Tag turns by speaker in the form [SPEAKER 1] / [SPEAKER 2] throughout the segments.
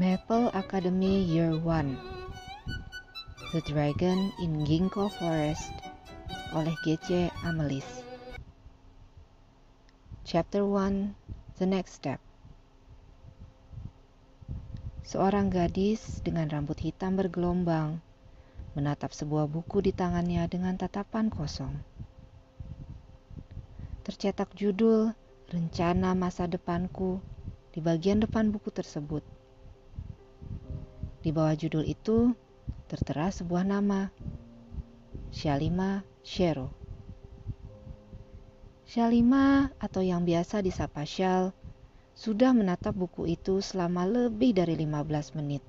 [SPEAKER 1] Maple Academy Year 1 The Dragon in Ginkgo Forest oleh G.C. Amelis Chapter 1 The Next Step Seorang gadis dengan rambut hitam bergelombang menatap sebuah buku di tangannya dengan tatapan kosong. Tercetak judul Rencana Masa Depanku di bagian depan buku tersebut. Di bawah judul itu tertera sebuah nama, Shalima Shero. Shalima atau yang biasa disapa Shal sudah menatap buku itu selama lebih dari 15 menit.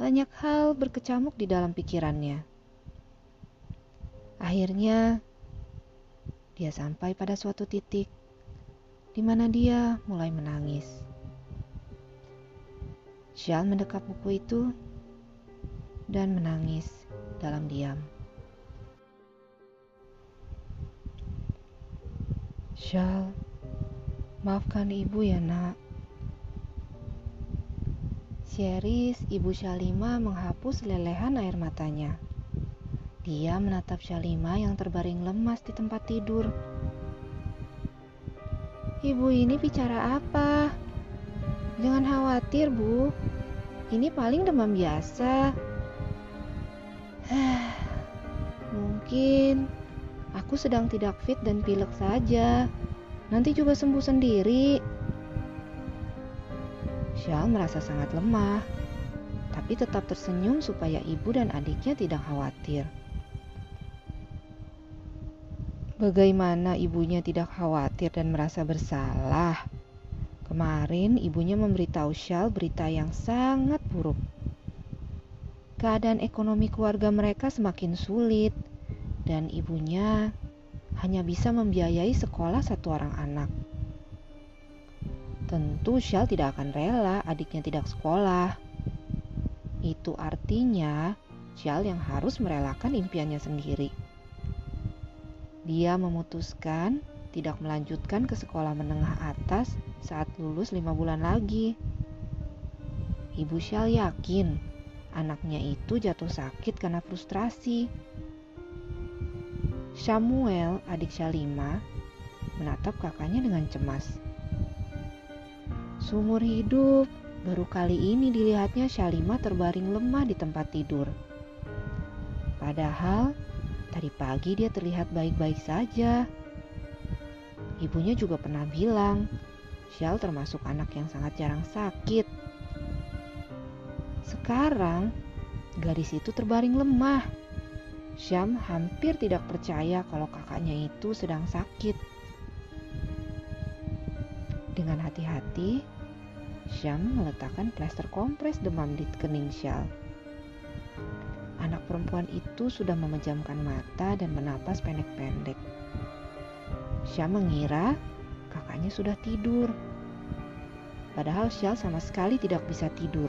[SPEAKER 1] Banyak hal berkecamuk di dalam pikirannya. Akhirnya, dia sampai pada suatu titik di mana dia mulai menangis. Shal mendekap buku itu dan menangis dalam diam. Shal, maafkan ibu ya nak. Syeris, ibu Shalima menghapus lelehan air matanya. Dia menatap Shalima yang terbaring lemas di tempat tidur. Ibu ini bicara apa? Jangan khawatir, Bu. Ini paling demam biasa. Mungkin aku sedang tidak fit dan pilek saja. Nanti juga sembuh sendiri. Shal merasa sangat lemah, tapi tetap tersenyum supaya ibu dan adiknya tidak khawatir. Bagaimana ibunya tidak khawatir dan merasa bersalah? Kemarin ibunya memberitahu Shal berita yang sangat buruk. Keadaan ekonomi keluarga mereka semakin sulit dan ibunya hanya bisa membiayai sekolah satu orang anak. Tentu Shal tidak akan rela adiknya tidak sekolah. Itu artinya Shal yang harus merelakan impiannya sendiri dia memutuskan tidak melanjutkan ke sekolah menengah atas saat lulus lima bulan lagi. Ibu Shal yakin anaknya itu jatuh sakit karena frustrasi. Samuel, adik Shalima, menatap kakaknya dengan cemas. Sumur hidup, baru kali ini dilihatnya Shalima terbaring lemah di tempat tidur. Padahal Tadi pagi dia terlihat baik-baik saja. Ibunya juga pernah bilang, Shell termasuk anak yang sangat jarang sakit. Sekarang, gadis itu terbaring lemah. Syam hampir tidak percaya kalau kakaknya itu sedang sakit. Dengan hati-hati, Syam meletakkan plester kompres demam di kening Shell. Anak perempuan itu sudah memejamkan mata dan menapas pendek-pendek. Syah mengira kakaknya sudah tidur. Padahal Syah sama sekali tidak bisa tidur.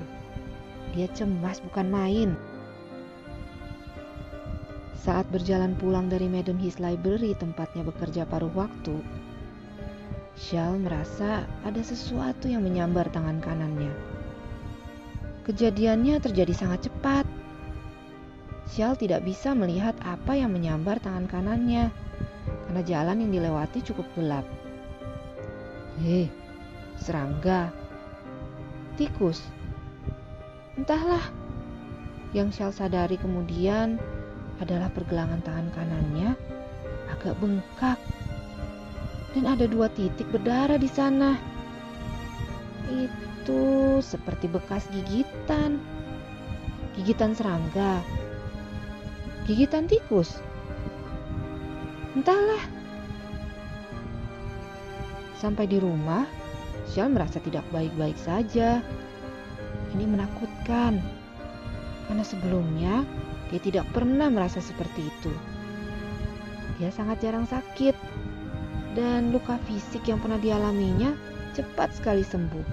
[SPEAKER 1] Dia cemas bukan main. Saat berjalan pulang dari Madam His Library tempatnya bekerja paruh waktu, Shell merasa ada sesuatu yang menyambar tangan kanannya. Kejadiannya terjadi sangat cepat. Shell tidak bisa melihat apa yang menyambar tangan kanannya karena jalan yang dilewati cukup gelap. Hei, serangga, tikus, entahlah. Yang Shell sadari kemudian adalah pergelangan tangan kanannya agak bengkak dan ada dua titik berdarah di sana. Itu seperti bekas gigitan, gigitan serangga gigitan tikus. Entahlah. Sampai di rumah, Shell merasa tidak baik-baik saja. Ini menakutkan, karena sebelumnya dia tidak pernah merasa seperti itu. Dia sangat jarang sakit, dan luka fisik yang pernah dialaminya cepat sekali sembuh.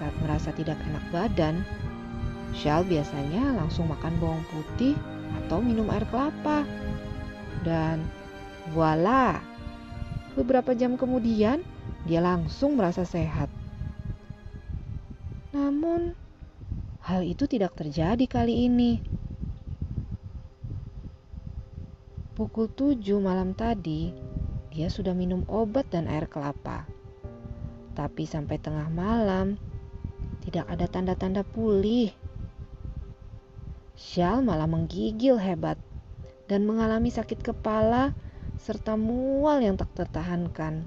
[SPEAKER 1] Saat merasa tidak enak badan, Shell biasanya langsung makan bawang putih atau minum air kelapa. Dan voila, beberapa jam kemudian dia langsung merasa sehat. Namun, hal itu tidak terjadi kali ini. Pukul tujuh malam tadi, dia sudah minum obat dan air kelapa. Tapi sampai tengah malam, tidak ada tanda-tanda pulih. Shal malah menggigil hebat dan mengalami sakit kepala serta mual yang tak tertahankan.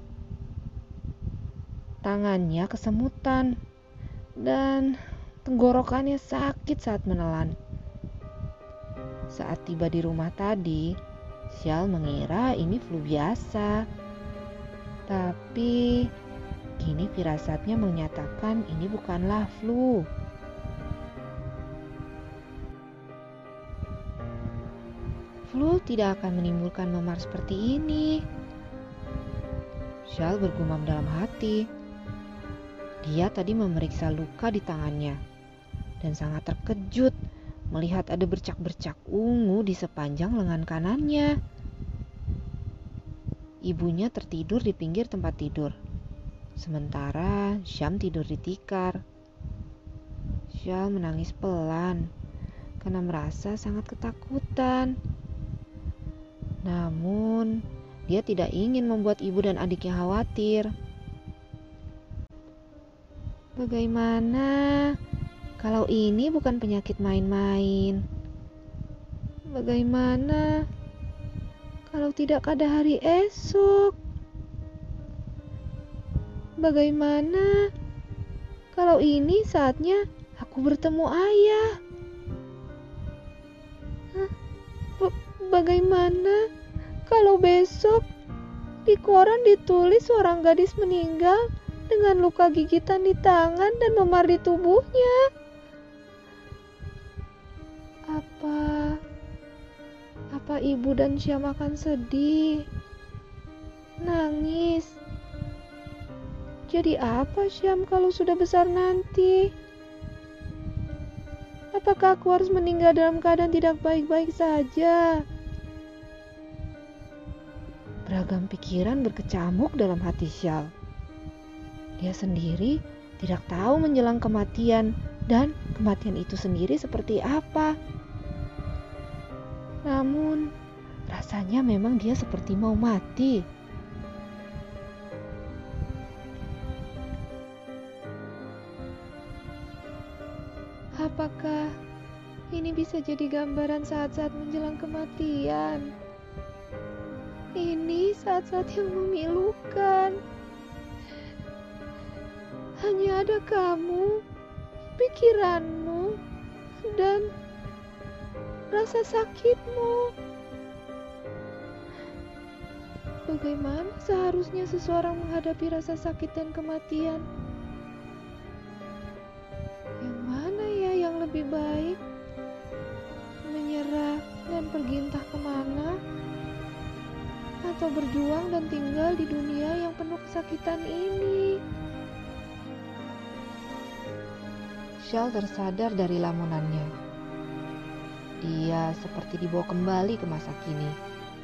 [SPEAKER 1] Tangannya kesemutan dan tenggorokannya sakit saat menelan. Saat tiba di rumah tadi, Sial mengira ini flu biasa. Tapi kini firasatnya menyatakan ini bukanlah flu. Flu tidak akan menimbulkan memar seperti ini. Shal bergumam dalam hati. Dia tadi memeriksa luka di tangannya dan sangat terkejut melihat ada bercak-bercak ungu di sepanjang lengan kanannya. Ibunya tertidur di pinggir tempat tidur. Sementara Syam tidur di tikar. Syam menangis pelan karena merasa sangat ketakutan. Namun, dia tidak ingin membuat ibu dan adiknya khawatir. Bagaimana kalau ini bukan penyakit main-main? Bagaimana kalau tidak ada hari esok? Bagaimana kalau ini saatnya aku bertemu ayah? Bagaimana kalau besok di koran ditulis seorang gadis meninggal dengan luka gigitan di tangan dan memar di tubuhnya? Apa apa ibu dan Syam akan sedih? Nangis? Jadi apa Syam kalau sudah besar nanti? Apakah aku harus meninggal dalam keadaan tidak baik-baik saja? Beragam pikiran berkecamuk dalam hati Syal. Dia sendiri tidak tahu menjelang kematian dan kematian itu sendiri seperti apa. Namun, rasanya memang dia seperti mau mati. Apakah ini bisa jadi gambaran saat-saat menjelang kematian? Ini saat-saat yang memilukan. Hanya ada kamu, pikiranmu, dan rasa sakitmu. Bagaimana seharusnya seseorang menghadapi rasa sakit dan kematian? Atau berjuang dan tinggal di dunia yang penuh kesakitan ini? Shell tersadar dari lamunannya dia seperti dibawa kembali ke masa kini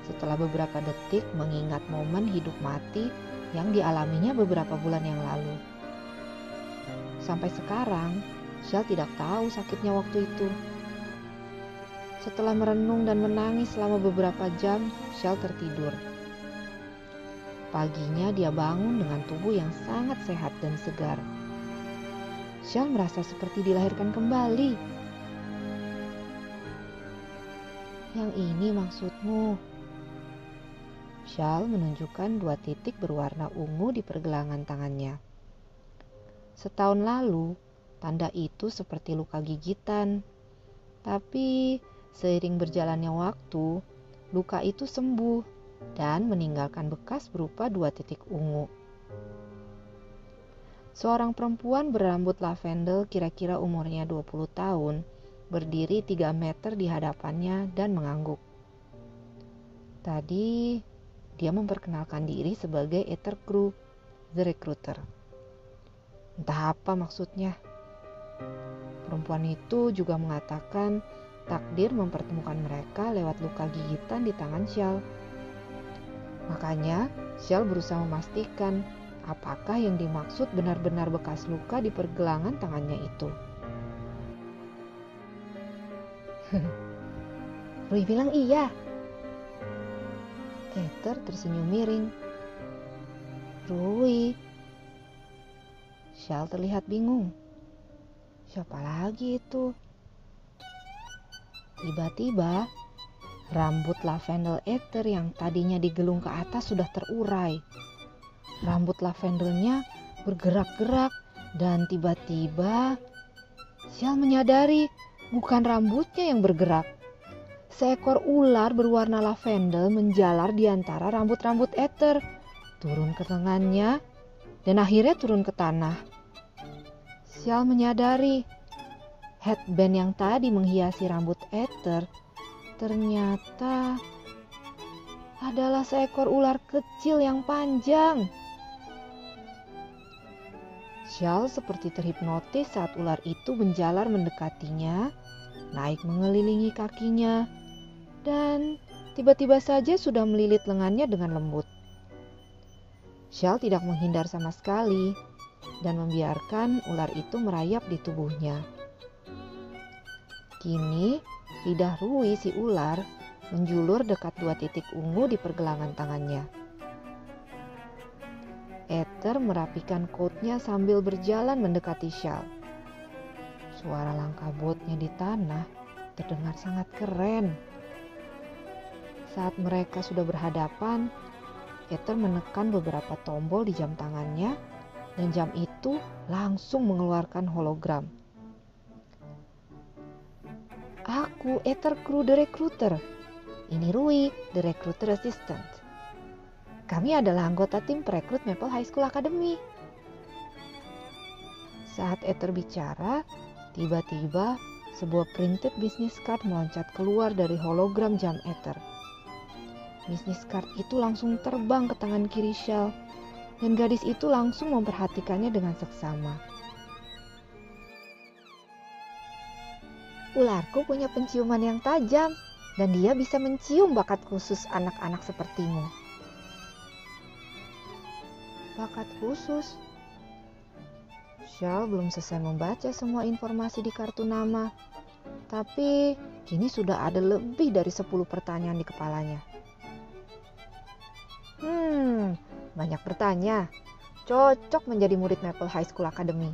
[SPEAKER 1] setelah beberapa detik mengingat momen hidup mati yang dialaminya beberapa bulan yang lalu. Sampai sekarang, Shell tidak tahu sakitnya waktu itu. Setelah merenung dan menangis selama beberapa jam, Shell tertidur. Paginya dia bangun dengan tubuh yang sangat sehat dan segar. Shell merasa seperti dilahirkan kembali Yang ini maksudmu. Shal menunjukkan dua titik berwarna ungu di pergelangan tangannya. Setahun lalu, tanda itu seperti luka gigitan. Tapi seiring berjalannya waktu, luka itu sembuh dan meninggalkan bekas berupa dua titik ungu. Seorang perempuan berambut lavender kira-kira umurnya 20 tahun berdiri tiga meter di hadapannya dan mengangguk. Tadi dia memperkenalkan diri sebagai Ether Crew, The Recruiter. Entah apa maksudnya. Perempuan itu juga mengatakan takdir mempertemukan mereka lewat luka gigitan di tangan Shell. Makanya Shell berusaha memastikan apakah yang dimaksud benar-benar bekas luka di pergelangan tangannya itu.
[SPEAKER 2] Rui bilang iya.
[SPEAKER 1] Ether tersenyum miring. Rui. Shell terlihat bingung. Siapa lagi itu? Tiba-tiba, rambut lavender ether yang tadinya digelung ke atas sudah terurai. Rambut lavendernya bergerak-gerak dan tiba-tiba Shell menyadari bukan rambutnya yang bergerak. Seekor ular berwarna lavender menjalar di antara rambut-rambut ether, turun ke tangannya, dan akhirnya turun ke tanah. Sial menyadari headband yang tadi menghiasi rambut ether ternyata adalah seekor ular kecil yang panjang. Shell seperti terhipnotis saat ular itu menjalar mendekatinya naik mengelilingi kakinya, dan tiba-tiba saja sudah melilit lengannya dengan lembut. Shell tidak menghindar sama sekali dan membiarkan ular itu merayap di tubuhnya. Kini, lidah Rui si ular menjulur dekat dua titik ungu di pergelangan tangannya. Ether merapikan coatnya sambil berjalan mendekati Shell. Suara langkah botnya di tanah terdengar sangat keren. Saat mereka sudah berhadapan, Ether menekan beberapa tombol di jam tangannya dan jam itu langsung mengeluarkan hologram. Aku Ether Crew The Recruiter. Ini Rui, The Recruiter Assistant. Kami adalah anggota tim perekrut Maple High School Academy. Saat Ether bicara, Tiba-tiba, sebuah printed business card meloncat keluar dari hologram jam ether. Business card itu langsung terbang ke tangan kiri Shell, dan gadis itu langsung memperhatikannya dengan seksama.
[SPEAKER 2] Ularku punya penciuman yang tajam, dan dia bisa mencium bakat khusus anak-anak sepertimu.
[SPEAKER 1] Bakat khusus? Shell belum selesai membaca semua informasi di kartu nama. Tapi kini sudah ada lebih dari 10 pertanyaan di kepalanya. Hmm, banyak bertanya. Cocok menjadi murid Maple High School Academy.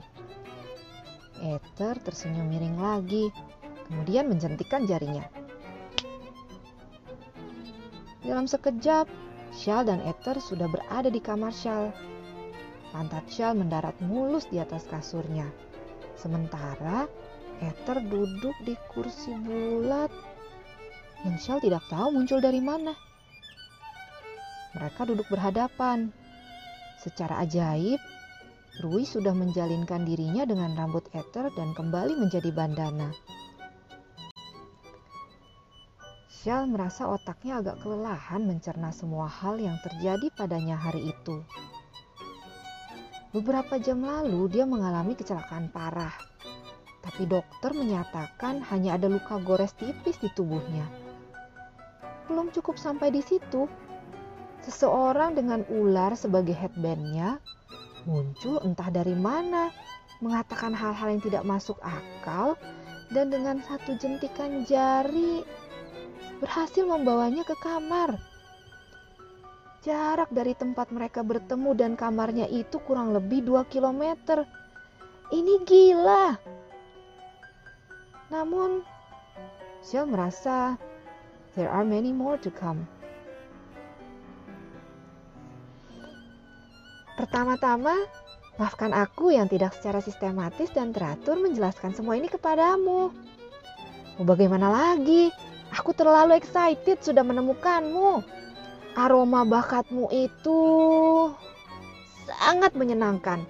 [SPEAKER 1] Ether tersenyum miring lagi, kemudian menjentikan jarinya. Dalam sekejap, Shell dan Ether sudah berada di kamar Shell. Pantat Shell mendarat mulus di atas kasurnya. Sementara Ether duduk di kursi bulat yang Shell tidak tahu muncul dari mana. Mereka duduk berhadapan. Secara ajaib, Rui sudah menjalinkan dirinya dengan rambut Ether dan kembali menjadi bandana. Shell merasa otaknya agak kelelahan mencerna semua hal yang terjadi padanya hari itu. Beberapa jam lalu dia mengalami kecelakaan parah. Tapi dokter menyatakan hanya ada luka gores tipis di tubuhnya. Belum cukup sampai di situ. Seseorang dengan ular sebagai headbandnya muncul entah dari mana, mengatakan hal-hal yang tidak masuk akal dan dengan satu jentikan jari berhasil membawanya ke kamar Jarak dari tempat mereka bertemu dan kamarnya itu kurang lebih 2 km. Ini gila. Namun, Shell merasa there are many more to come. Pertama-tama, maafkan aku yang tidak secara sistematis dan teratur menjelaskan semua ini kepadamu. Bagaimana lagi? Aku terlalu excited sudah menemukanmu aroma bakatmu itu sangat menyenangkan.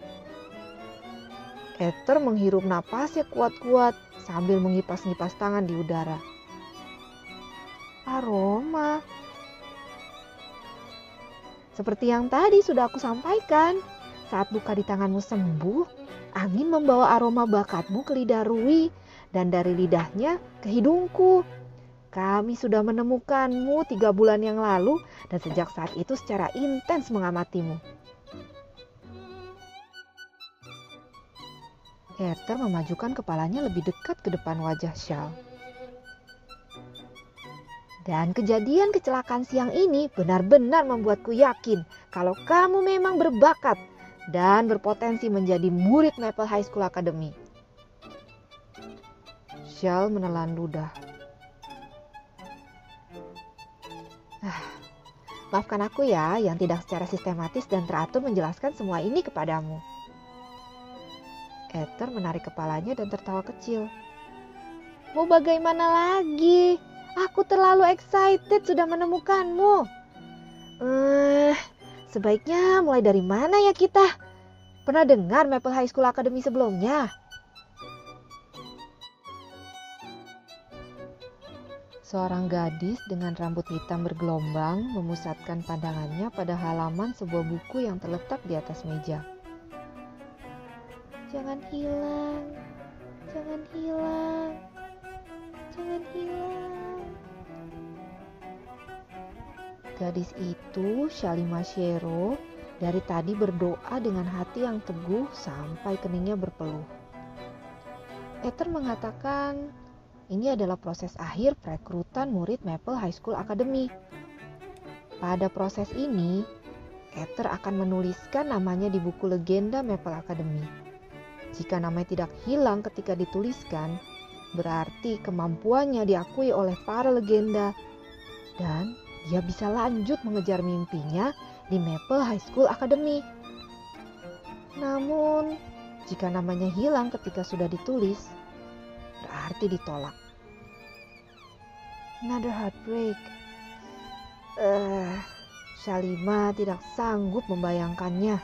[SPEAKER 1] Ether menghirup napasnya kuat-kuat sambil mengipas-ngipas tangan di udara. Aroma. Seperti yang tadi sudah aku sampaikan, saat luka di tanganmu sembuh, angin membawa aroma bakatmu ke lidah Rui dan dari lidahnya ke hidungku. Kami sudah menemukanmu tiga bulan yang lalu dan sejak saat itu secara intens mengamatimu.
[SPEAKER 2] Ether memajukan kepalanya lebih dekat ke depan wajah Shal. Dan kejadian kecelakaan siang ini benar-benar membuatku yakin kalau kamu memang berbakat dan berpotensi menjadi murid Maple High School Academy. Shal menelan ludah maafkan aku ya yang tidak secara sistematis dan teratur menjelaskan semua ini kepadamu. Ether menarik kepalanya dan tertawa kecil. Mau bagaimana lagi? Aku terlalu excited sudah menemukanmu. Eh, sebaiknya mulai dari mana ya kita? Pernah dengar Maple High School Academy sebelumnya? Seorang gadis dengan rambut hitam bergelombang memusatkan pandangannya pada halaman sebuah buku yang terletak di atas meja. Jangan hilang, jangan hilang, jangan hilang. Gadis itu, Shalima Shero, dari tadi berdoa dengan hati yang teguh sampai keningnya berpeluh. Ether mengatakan ini adalah proses akhir perekrutan murid Maple High School Academy. Pada proses ini, Ether akan menuliskan namanya di buku legenda Maple Academy. Jika namanya tidak hilang ketika dituliskan, berarti kemampuannya diakui oleh para legenda dan dia bisa lanjut mengejar mimpinya di Maple High School Academy. Namun, jika namanya hilang ketika sudah ditulis, berarti ditolak. Another heartbreak. Eh, uh, Shalima tidak sanggup membayangkannya.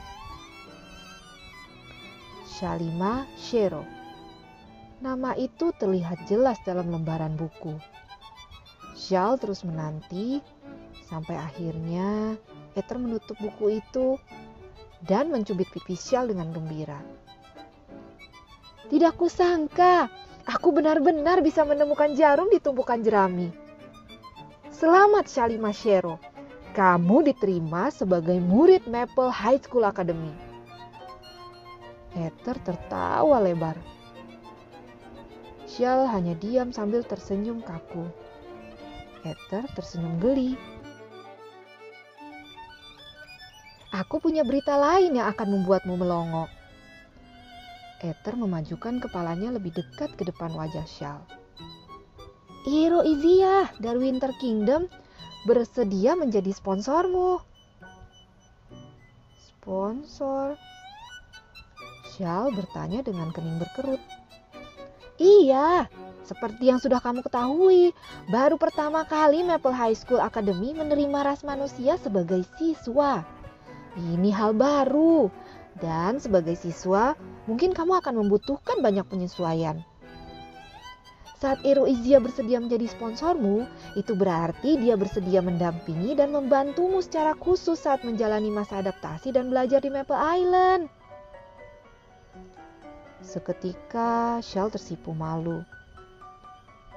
[SPEAKER 2] Shalima Shero. Nama itu terlihat jelas dalam lembaran buku. Shal terus menanti Sampai akhirnya Ether menutup buku itu dan mencubit pipi Shell dengan gembira. Tidak kusangka, aku benar-benar bisa menemukan jarum di tumpukan jerami. Selamat Shalima Shero, kamu diterima sebagai murid Maple High School Academy. Ether tertawa lebar. Shell hanya diam sambil tersenyum kaku. Ether tersenyum geli. Aku punya berita lain yang akan membuatmu melongo. Ether memajukan kepalanya lebih dekat ke depan wajah Shal. Hero Izia dari Winter Kingdom bersedia menjadi sponsormu. Sponsor? Shal bertanya dengan kening berkerut. Iya, seperti yang sudah kamu ketahui, baru pertama kali Maple High School Academy menerima ras manusia sebagai siswa. Ini hal baru, dan sebagai siswa, mungkin kamu akan membutuhkan banyak penyesuaian. Saat Ero Izia bersedia menjadi sponsormu, itu berarti dia bersedia mendampingi dan membantumu secara khusus saat menjalani masa adaptasi dan belajar di Maple Island. Seketika, Shell tersipu malu.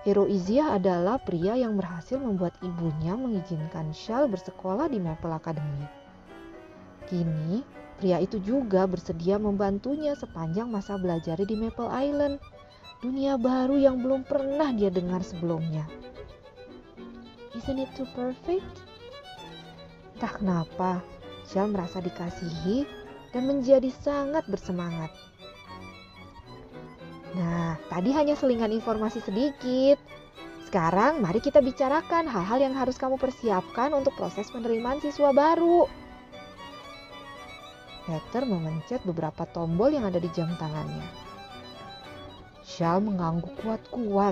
[SPEAKER 2] Ero Izia adalah pria yang berhasil membuat ibunya mengizinkan Shell bersekolah di Maple Academy. Kini, pria itu juga bersedia membantunya sepanjang masa belajar di Maple Island, dunia baru yang belum pernah dia dengar sebelumnya. Isn't it too perfect? Entah kenapa, Shell merasa dikasihi dan menjadi sangat bersemangat. Nah, tadi hanya selingan informasi sedikit. Sekarang mari kita bicarakan hal-hal yang harus kamu persiapkan untuk proses penerimaan siswa baru. Peter memencet beberapa tombol yang ada di jam tangannya. Shal mengangguk kuat-kuat.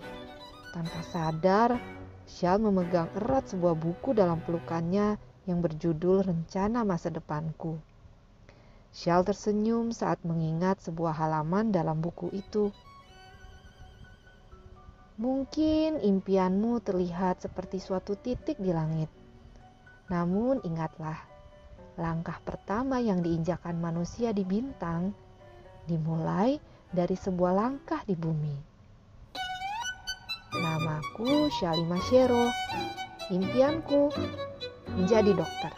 [SPEAKER 2] Tanpa sadar, Shal memegang erat sebuah buku dalam pelukannya yang berjudul Rencana Masa Depanku. Shal tersenyum saat mengingat sebuah halaman dalam buku itu. Mungkin impianmu terlihat seperti suatu titik di langit. Namun ingatlah, langkah pertama yang diinjakan manusia di bintang dimulai dari sebuah langkah di bumi. Namaku Shalima Shero. Impianku menjadi dokter.